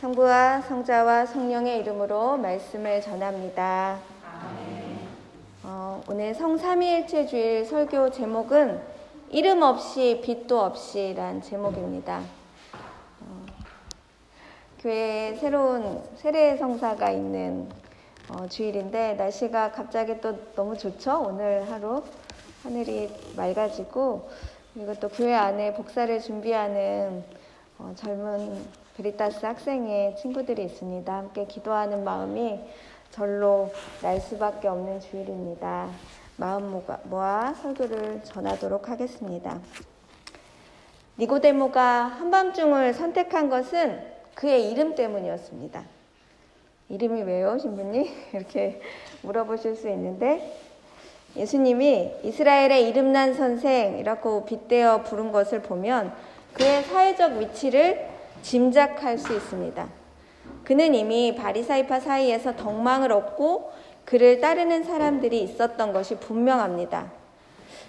성부와 성자와 성령의 이름으로 말씀을 전합니다. 어, 오늘 성삼위일체 주일 설교 제목은 이름 없이 빛도 없이란 제목입니다. 어, 교회에 새로운 세례 성사가 있는 어, 주일인데 날씨가 갑자기 또 너무 좋죠? 오늘 하루 하늘이 맑아지고 그리고 또 교회 안에 복사를 준비하는 어, 젊은 브리타스 학생의 친구들이 있습니다. 함께 기도하는 마음이 절로 날 수밖에 없는 주일입니다. 마음 모아 설교를 전하도록 하겠습니다. 니고데모가 한밤중을 선택한 것은 그의 이름 때문이었습니다. 이름이 왜요, 신부님? 이렇게 물어보실 수 있는데 예수님이 이스라엘의 이름난 선생 이라고 빗대어 부른 것을 보면 그의 사회적 위치를 짐작할 수 있습니다. 그는 이미 바리사이파 사이에서 덕망을 얻고 그를 따르는 사람들이 있었던 것이 분명합니다.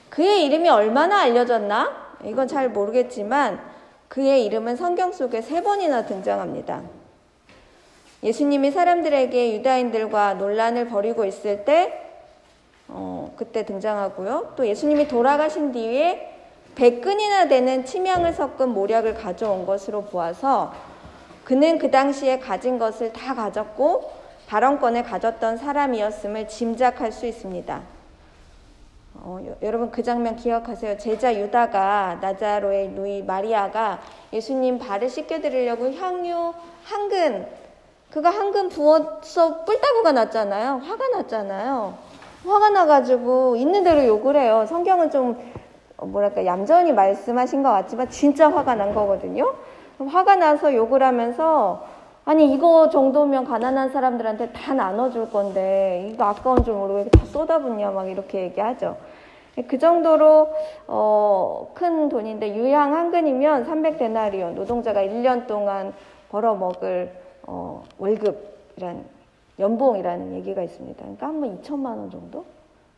그의 이름이 얼마나 알려졌나? 이건 잘 모르겠지만 그의 이름은 성경 속에 세 번이나 등장합니다. 예수님이 사람들에게 유다인들과 논란을 벌이고 있을 때, 어, 그때 등장하고요. 또 예수님이 돌아가신 뒤에 백근이나 되는 치명을 섞은 모략을 가져온 것으로 보아서 그는 그 당시에 가진 것을 다 가졌고 발언권을 가졌던 사람이었음을 짐작할 수 있습니다. 어, 여러분 그 장면 기억하세요. 제자 유다가 나자로의 누이 마리아가 예수님 발을 씻겨드리려고 향유 한근 그가 한근 부어서 뿔따구가 났잖아요. 화가 났잖아요. 화가 나가지고 있는 대로 욕을 해요. 성경은 좀 어, 뭐랄까 얌전히 말씀하신 것 같지만 진짜 화가 난 거거든요. 화가 나서 욕을 하면서 아니 이거 정도면 가난한 사람들한테 다 나눠줄 건데 이거 아까운 줄 모르고 다 쏟아붓냐 막 이렇게 얘기하죠. 그 정도로 어, 큰 돈인데 유양 한 근이면 300데나리온 노동자가 1년 동안 벌어먹을 어, 월급이란 연봉이라는 얘기가 있습니다. 그러니까 한 번 2천만 원 정도?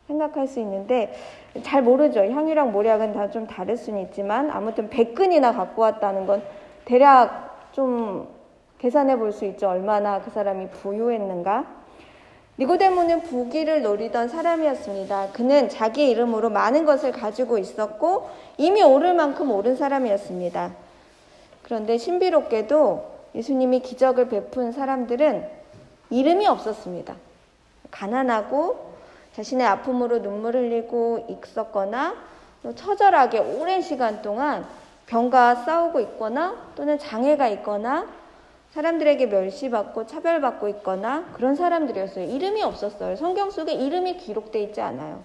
생각할 수 있는데 잘 모르죠. 향유랑 모략은 다 좀 다를 수는 있지만 아무튼 100근이나 갖고 왔다는 건 대략 좀 계산해 볼 수 있죠. 얼마나 그 사람이 부유했는가. 니고데모는 부귀를 노리던 사람이었습니다. 그는 자기 이름으로 많은 것을 가지고 있었고 이미 오를 만큼 오른 사람이었습니다. 그런데 신비롭게도 예수님이 기적을 베푼 사람들은 이름이 없었습니다. 가난하고 자신의 아픔으로 눈물 흘리고 있었거나 처절하게 오랜 시간 동안 병과 싸우고 있거나 또는 장애가 있거나 사람들에게 멸시받고 차별받고 있거나 그런 사람들이었어요. 이름이 없었어요. 성경 속에 이름이 기록되어 있지 않아요.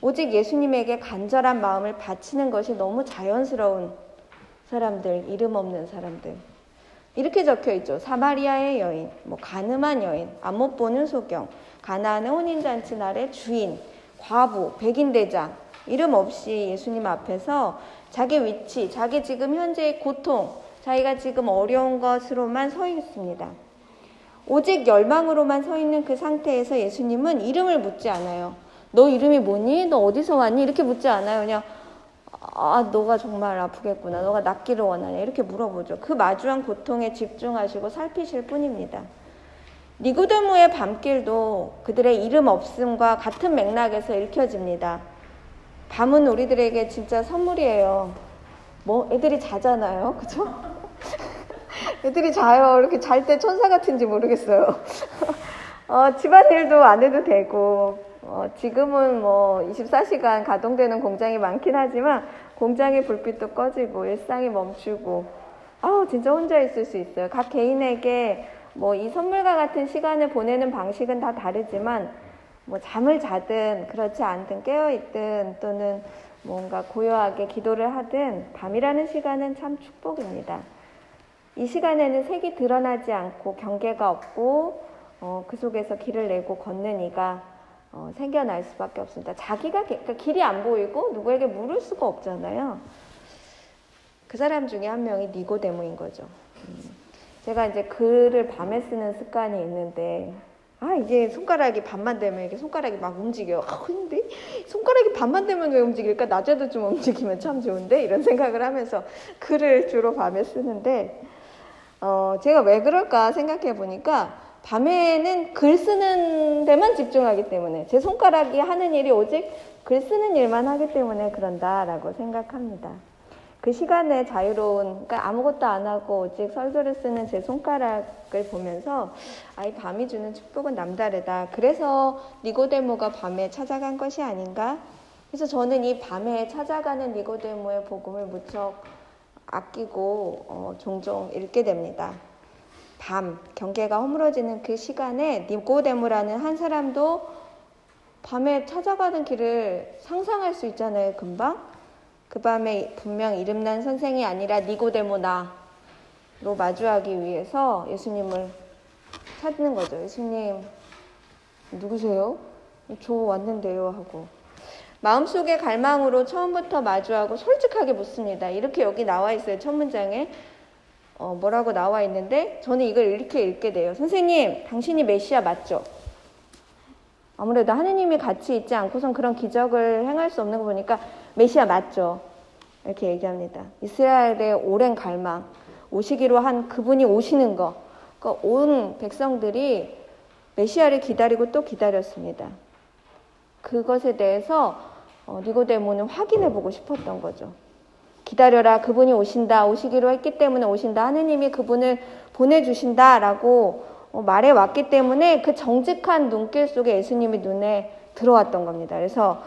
오직 예수님에게 간절한 마음을 바치는 것이 너무 자연스러운 사람들, 이름 없는 사람들. 이렇게 적혀 있죠. 사마리아의 여인, 뭐 가늠한 여인, 안 못 보는 소경, 가나안의 혼인잔치 날의 주인, 과부, 백인대장 이름 없이 예수님 앞에서 자기 위치, 자기 지금 현재의 고통, 자기가 지금 어려운 것으로만 서 있습니다. 오직 열망으로만 서 있는 그 상태에서 예수님은 이름을 묻지 않아요. 너 이름이 뭐니? 너 어디서 왔니? 이렇게 묻지 않아요. 그냥 아, 너가 정말 아프겠구나. 너가 낫기를 원하냐. 이렇게 물어보죠. 그 마주한 고통에 집중하시고 살피실 뿐입니다. 니고데모의 밤길도 그들의 이름 없음과 같은 맥락에서 읽혀집니다. 밤은 우리들에게 진짜 선물이에요. 뭐 애들이 자잖아요, 그죠? 애들이 자요. 이렇게 잘 때 천사 같은지 모르겠어요. 어, 집안일도 안 해도 되고 어, 지금은 뭐 24시간 가동되는 공장이 많긴 하지만 공장의 불빛도 꺼지고 일상이 멈추고 아우 진짜 혼자 있을 수 있어요. 각 개인에게 뭐 이 선물과 같은 시간을 보내는 방식은 다 다르지만 뭐 잠을 자든 그렇지 않든 깨어 있든 또는 뭔가 고요하게 기도를 하든 밤이라는 시간은 참 축복입니다. 이 시간에는 색이 드러나지 않고 경계가 없고 어, 그 속에서 길을 내고 걷는 이가 어, 생겨날 수밖에 없습니다. 자기가 그러니까 길이 안 보이고 누구에게 물을 수가 없잖아요. 그 사람 중에 한 명이 니고데모인 거죠. 음. 제가 이제 글을 밤에 쓰는 습관이 있는데 아 이게 손가락이 밤만 되면 이게 손가락이 막 움직여. 아 근데 손가락이 밤만 되면 왜 움직일까? 낮에도 좀 움직이면 참 좋은데 이런 생각을 하면서 글을 주로 밤에 쓰는데 어, 제가 왜 그럴까 생각해 보니까 밤에는 글 쓰는 데만 집중하기 때문에 제 손가락이 하는 일이 오직 글 쓰는 일만 하기 때문에 그런다라고 생각합니다. 그 시간에 자유로운, 그러니까 아무것도 안 하고 오직 설교를 쓰는 제 손가락을 보면서 아이 밤이 주는 축복은 남다르다. 그래서 니고데모가 밤에 찾아간 것이 아닌가? 그래서 저는 이 밤에 찾아가는 니고데모의 복음을 무척 아끼고 어, 종종 읽게 됩니다. 밤, 경계가 허물어지는 그 시간에 니고데모라는 한 사람도 밤에 찾아가는 길을 상상할 수 있잖아요, 금방. 그 밤에 분명 이름난 선생이 아니라 니고데모 나로 마주하기 위해서 예수님을 찾는 거죠. 예수님, 누구세요? 저 왔는데요. 하고. 마음속의 갈망으로 처음부터 마주하고 솔직하게 묻습니다. 이렇게 여기 나와 있어요. 첫 문장에. 어, 뭐라고 나와 있는데, 저는 이걸 이렇게 읽게 돼요. 선생님, 당신이 메시아 맞죠? 아무래도 하느님이 같이 있지 않고선 그런 기적을 행할 수 없는 거 보니까 메시아 맞죠? 이렇게 얘기합니다. 이스라엘의 오랜 갈망, 오시기로 한 그분이 오시는 거, 그러니까 온 백성들이 메시아를 기다리고 또 기다렸습니다. 그것에 대해서 어, 니고데모는 확인해 보고 싶었던 거죠. 기다려라, 그분이 오신다, 오시기로 했기 때문에 오신다, 하느님이 그분을 보내주신다라고 어, 말해 왔기 때문에 그 정직한 눈길 속에 예수님이 눈에 들어왔던 겁니다. 그래서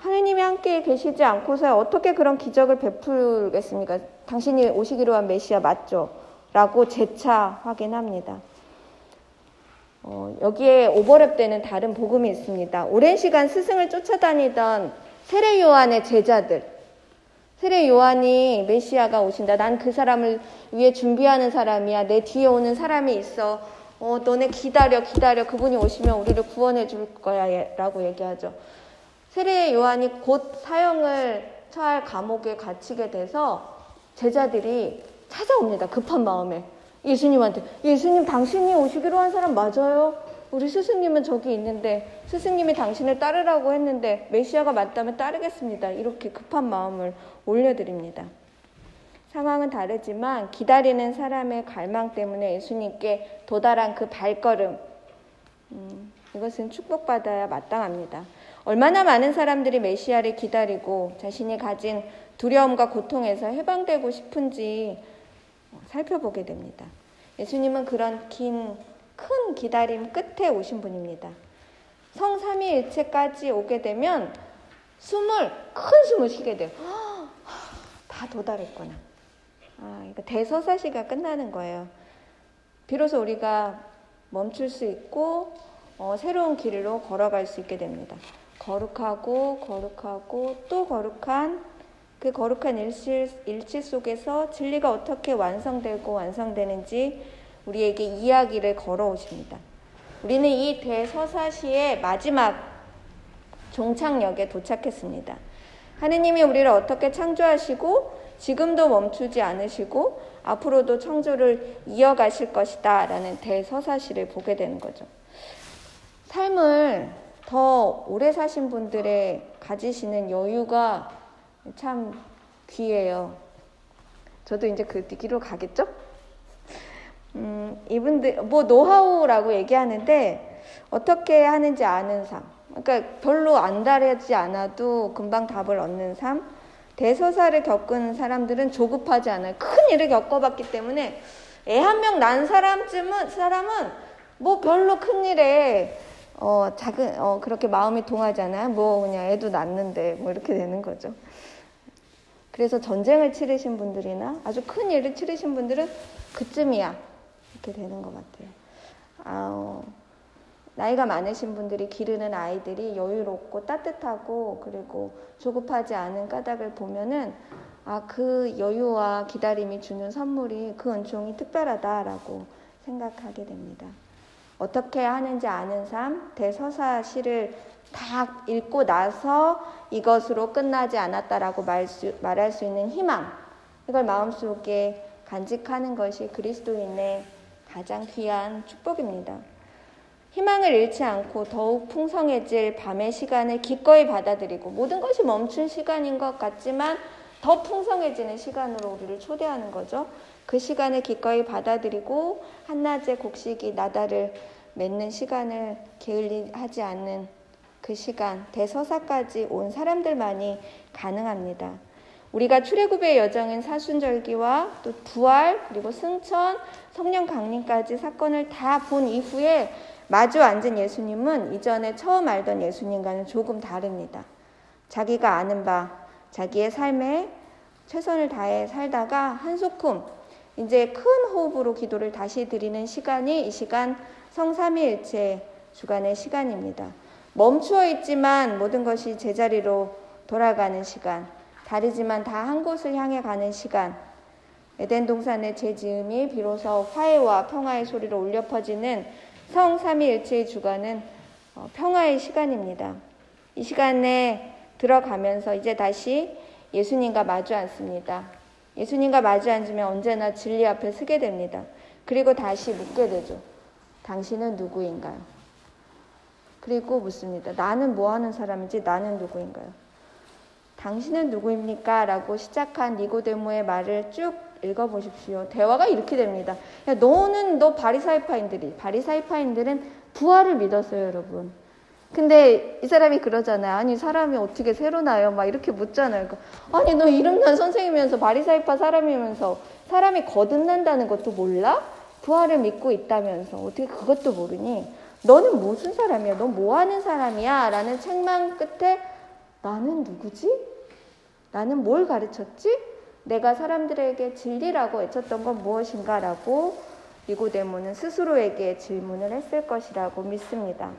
하느님이 함께 계시지 않고서 어떻게 그런 기적을 베풀겠습니까? 당신이 오시기로 한 메시아 맞죠? 라고 재차 확인합니다. 어, 여기에 오버랩되는 다른 복음이 있습니다. 오랜 시간 스승을 쫓아다니던 세례 요한의 제자들. 세례 요한이 메시아가 오신다. 난 그 사람을 위해 준비하는 사람이야. 내 뒤에 오는 사람이 있어. 어, 너네 기다려, 기다려. 그분이 오시면 우리를 구원해 줄 거야. 라고 얘기하죠. 세례 요한이 곧 사형을 처할 감옥에 갇히게 돼서 제자들이 찾아옵니다. 급한 마음에. 예수님한테. 예수님, 당신이 오시기로 한 사람 맞아요? 우리 스승님은 저기 있는데, 스승님이 당신을 따르라고 했는데, 메시아가 맞다면 따르겠습니다. 이렇게 급한 마음을 올려드립니다. 상황은 다르지만 기다리는 사람의 갈망 때문에 예수님께 도달한 그 발걸음, 음, 이것은 축복받아야 마땅합니다. 얼마나 많은 사람들이 메시아를 기다리고 자신이 가진 두려움과 고통에서 해방되고 싶은지 살펴보게 됩니다. 예수님은 그런 긴, 큰 기다림 끝에 오신 분입니다. 성삼위일체까지 오게 되면 숨을, 큰 숨을 쉬게 돼요. 다 도달했구나. 아, 그러니까 대서사시가 끝나는 거예요. 비로소 우리가 멈출 수 있고 어, 새로운 길로 걸어갈 수 있게 됩니다. 거룩하고 거룩하고 또 거룩한 그 거룩한 일치, 일치 속에서 진리가 어떻게 완성되고 완성되는지 우리에게 이야기를 걸어오십니다. 우리는 이 대서사시의 마지막 종착역에 도착했습니다. 하느님이 우리를 어떻게 창조하시고 지금도 멈추지 않으시고 앞으로도 창조를 이어가실 것이다 라는 대서사시를 보게 되는 거죠. 삶을 더 오래 사신 분들의 가지시는 여유가 참 귀해요. 저도 이제 그 뒤로 가겠죠? 음, 이분들, 뭐, 노하우라고 얘기하는데, 어떻게 하는지 아는 삶. 그러니까 별로 안달하지 않아도 금방 답을 얻는 삶. 대서사를 겪은 사람들은 조급하지 않아요. 큰 일을 겪어봤기 때문에 애 한 명 난 사람쯤은 사람은 뭐 별로 큰 일에 어 작은 어 그렇게 마음이 동하잖아요. 뭐 그냥 애도 낳는데 뭐 이렇게 되는 거죠. 그래서 전쟁을 치르신 분들이나 아주 큰 일을 치르신 분들은 그쯤이야 이렇게 되는 것 같아요. 아, 어, 나이가 많으신 분들이 기르는 아이들이 여유롭고 따뜻하고 그리고 조급하지 않은 까닭을 보면은 아, 그 여유와 기다림이 주는 선물이 그 은총이 특별하다라고 생각하게 됩니다. 어떻게 하는지 아는 삶, 대서사시를 다 읽고 나서 이것으로 끝나지 않았다라고 말 수, 말할 수 있는 희망, 이걸 마음속에 간직하는 것이 그리스도인의 가장 귀한 축복입니다. 희망을 잃지 않고 더욱 풍성해질 밤의 시간을 기꺼이 받아들이고 모든 것이 멈춘 시간인 것 같지만 더 풍성해지는 시간으로 우리를 초대하는 거죠. 그 시간을 기꺼이 받아들이고 한낮의 곡식이 나다를 맺는 시간을 게을리하지 않는 그 시간, 대서사까지 온 사람들만이 가능합니다. 우리가 출애굽의 여정인 사순절기와 또 부활 그리고 승천, 성령 강림까지 사건을 다 본 이후에 마주 앉은 예수님은 이전에 처음 알던 예수님과는 조금 다릅니다. 자기가 아는 바, 자기의 삶에 최선을 다해 살다가 한소큼 이제 큰 호흡으로 기도를 다시 드리는 시간이 이 시간 성삼위일체 주간의 시간입니다. 멈추어 있지만 모든 것이 제자리로 돌아가는 시간, 다르지만 다 한 곳을 향해 가는 시간, 에덴 동산의 재지음이 비로소 화해와 평화의 소리로 울려 퍼지는 성삼위일체의 주간은 어, 평화의 시간입니다. 이 시간에 들어가면서 이제 다시 예수님과 마주 앉습니다. 예수님과 마주 앉으면 언제나 진리 앞에 서게 됩니다. 그리고 다시 묻게 되죠. 당신은 누구인가요? 그리고 묻습니다. 나는 뭐 하는 사람인지 나는 누구인가요? 당신은 누구입니까? 라고 시작한 니고데모의 말을 쭉 읽어보십시오. 대화가 이렇게 됩니다. 야, 너는 너 바리사이파인들이 바리사이파인들은 부활을 믿었어요, 여러분. 근데 이 사람이 그러잖아요. 아니 사람이 어떻게 새로 나요? 막 이렇게 묻잖아요. 그러니까, 아니 너 이름난 선생이면서 바리사이파 사람이면서 사람이 거듭난다는 것도 몰라? 부활을 믿고 있다면서 어떻게 그것도 모르니? 너는 무슨 사람이야? 너 뭐 하는 사람이야? 라는 책망 끝에 나는 누구지? 나는 뭘 가르쳤지? 내가 사람들에게 진리라고 외쳤던 건 무엇인가? 라고 니고데모는 스스로에게 질문을 했을 것이라고 믿습니다.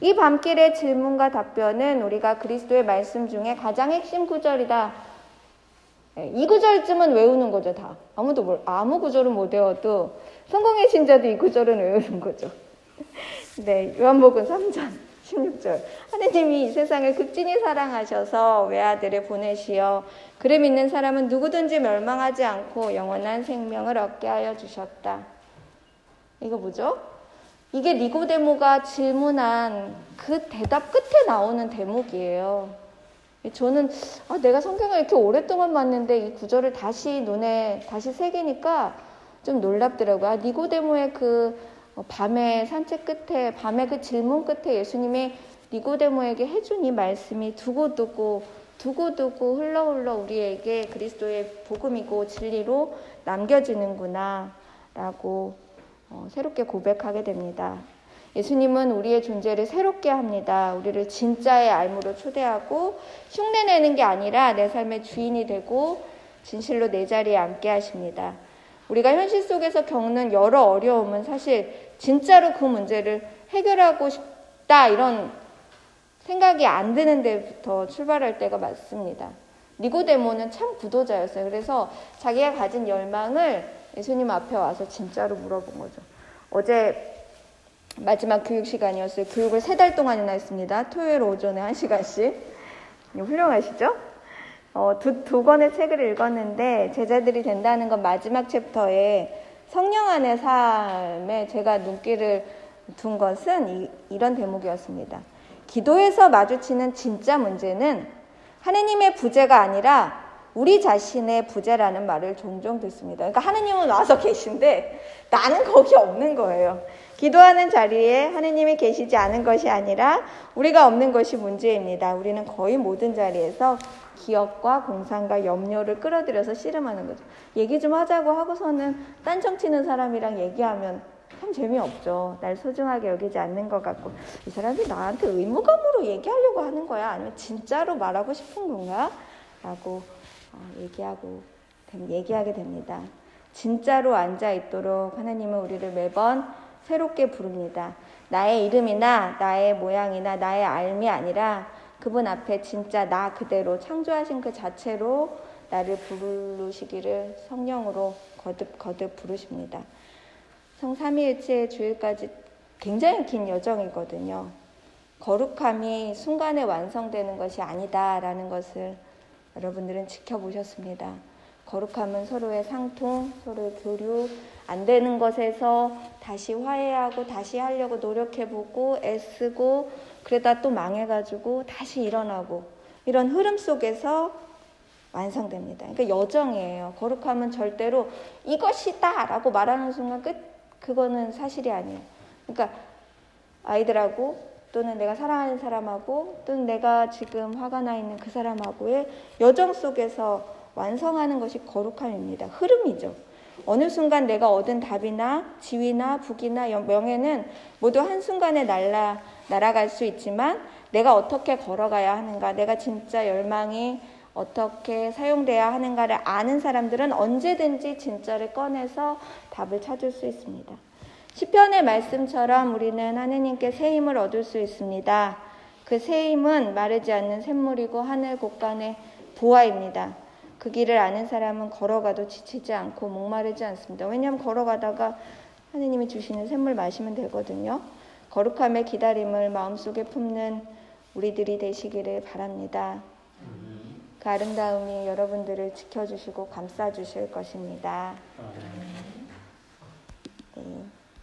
이 밤길의 질문과 답변은 우리가 그리스도의 말씀 중에 가장 핵심 구절이다. 예, 이 구절쯤은 외우는 거죠, 다. 아무도 뭘, 아무 구절은 못 외워도 성공의 신자도 이 구절은 외우는 거죠. 네, 요한복음 3장 16절. 하느님이 이 세상을 극진히 사랑하셔서 외아들을 보내시어 그를 믿는 사람은 누구든지 멸망하지 않고 영원한 생명을 얻게 하여 주셨다. 이거 뭐죠? 이게 니고데모가 질문한 그 대답 끝에 나오는 대목이에요. 저는 아, 내가 성경을 이렇게 오랫동안 봤는데 이 구절을 다시 눈에 다시 새기니까 좀 놀랍더라고요. 아, 니고데모의 그 어, 밤의 산책 끝에 밤의 그 질문 끝에 예수님이 니고데모에게 해준 이 말씀이 두고두고 두고두고 흘러 흘러 우리에게 그리스도의 복음이고 진리로 남겨지는구나 라고 어, 새롭게 고백하게 됩니다. 예수님은 우리의 존재를 새롭게 합니다. 우리를 진짜의 알무로 초대하고 흉내내는 게 아니라 내 삶의 주인이 되고 진실로 내 자리에 앉게 하십니다. 우리가 현실 속에서 겪는 여러 어려움은 사실 진짜로 그 문제를 해결하고 싶다 이런 생각이 안 드는 데부터 출발할 때가 많습니다. 니고데모는 참 구도자였어요. 그래서 자기가 가진 열망을 예수님 앞에 와서 진짜로 물어본 거죠. 어제 마지막 교육 시간이었어요. 교육을 세 달 동안이나 했습니다. 토요일 오전에 한 시간씩. 훌륭하시죠? 어, 두, 두 권의 책을 읽었는데 제자들이 된다는 건 마지막 챕터에 성령 안의 삶에 제가 눈길을 둔 것은 이, 이런 대목이었습니다. 기도에서 마주치는 진짜 문제는 하느님의 부재가 아니라 우리 자신의 부재라는 말을 종종 듣습니다. 그러니까 하느님은 와서 계신데 나는 거기 없는 거예요. 기도하는 자리에 하느님이 계시지 않은 것이 아니라 우리가 없는 것이 문제입니다. 우리는 거의 모든 자리에서 기억과 공상과 염려를 끌어들여서 씨름하는 거죠. 얘기 좀 하자고 하고서는 딴청 치는 사람이랑 얘기하면 참 재미없죠. 날 소중하게 여기지 않는 것 같고 이 사람이 나한테 의무감으로 얘기하려고 하는 거야? 아니면 진짜로 말하고 싶은 건가? 라고 어, 얘기하고 얘기하게 됩니다. 진짜로 앉아 있도록 하나님은 우리를 매번 새롭게 부릅니다. 나의 이름이나 나의 모양이나 나의 알미 아니라 그분 앞에 진짜 나 그대로 창조하신 그 자체로 나를 부르시기를 성령으로 거듭 거듭 부르십니다. 성삼위일체 주일까지 굉장히 긴 여정이거든요. 거룩함이 순간에 완성되는 것이 아니다라는 것을 여러분들은 지켜보셨습니다. 거룩함은 서로의 상통, 서로의 교류, 안 되는 것에서 다시 화해하고 다시 하려고 노력해보고 애쓰고 그러다 또 망해가지고 다시 일어나고 이런 흐름 속에서 완성됩니다. 그러니까 여정이에요. 거룩함은 절대로 이것이다 라고 말하는 순간 끝 그거는 사실이 아니에요. 그러니까 아이들하고 또는 내가 사랑하는 사람하고 또는 내가 지금 화가 나 있는 그 사람하고의 여정 속에서 완성하는 것이 거룩함입니다. 흐름이죠. 어느 순간 내가 얻은 답이나 지위나 부기나 명예는 모두 한순간에 날아, 날아갈 수 있지만 내가 어떻게 걸어가야 하는가, 내가 진짜 열망이 어떻게 사용돼야 하는가를 아는 사람들은 언제든지 진짜를 꺼내서 답을 찾을 수 있습니다. 시편의 말씀처럼 우리는 하느님께 새 힘을 얻을 수 있습니다. 그 새 힘은 마르지 않는 샘물이고 하늘 곳간의 보화입니다. 그 길을 아는 사람은 걸어가도 지치지 않고 목마르지 않습니다. 왜냐하면 걸어가다가 하느님이 주시는 샘물 마시면 되거든요. 거룩함의 기다림을 마음속에 품는 우리들이 되시기를 바랍니다. 그 아름다움이 여러분들을 지켜주시고 감싸주실 것입니다. 네.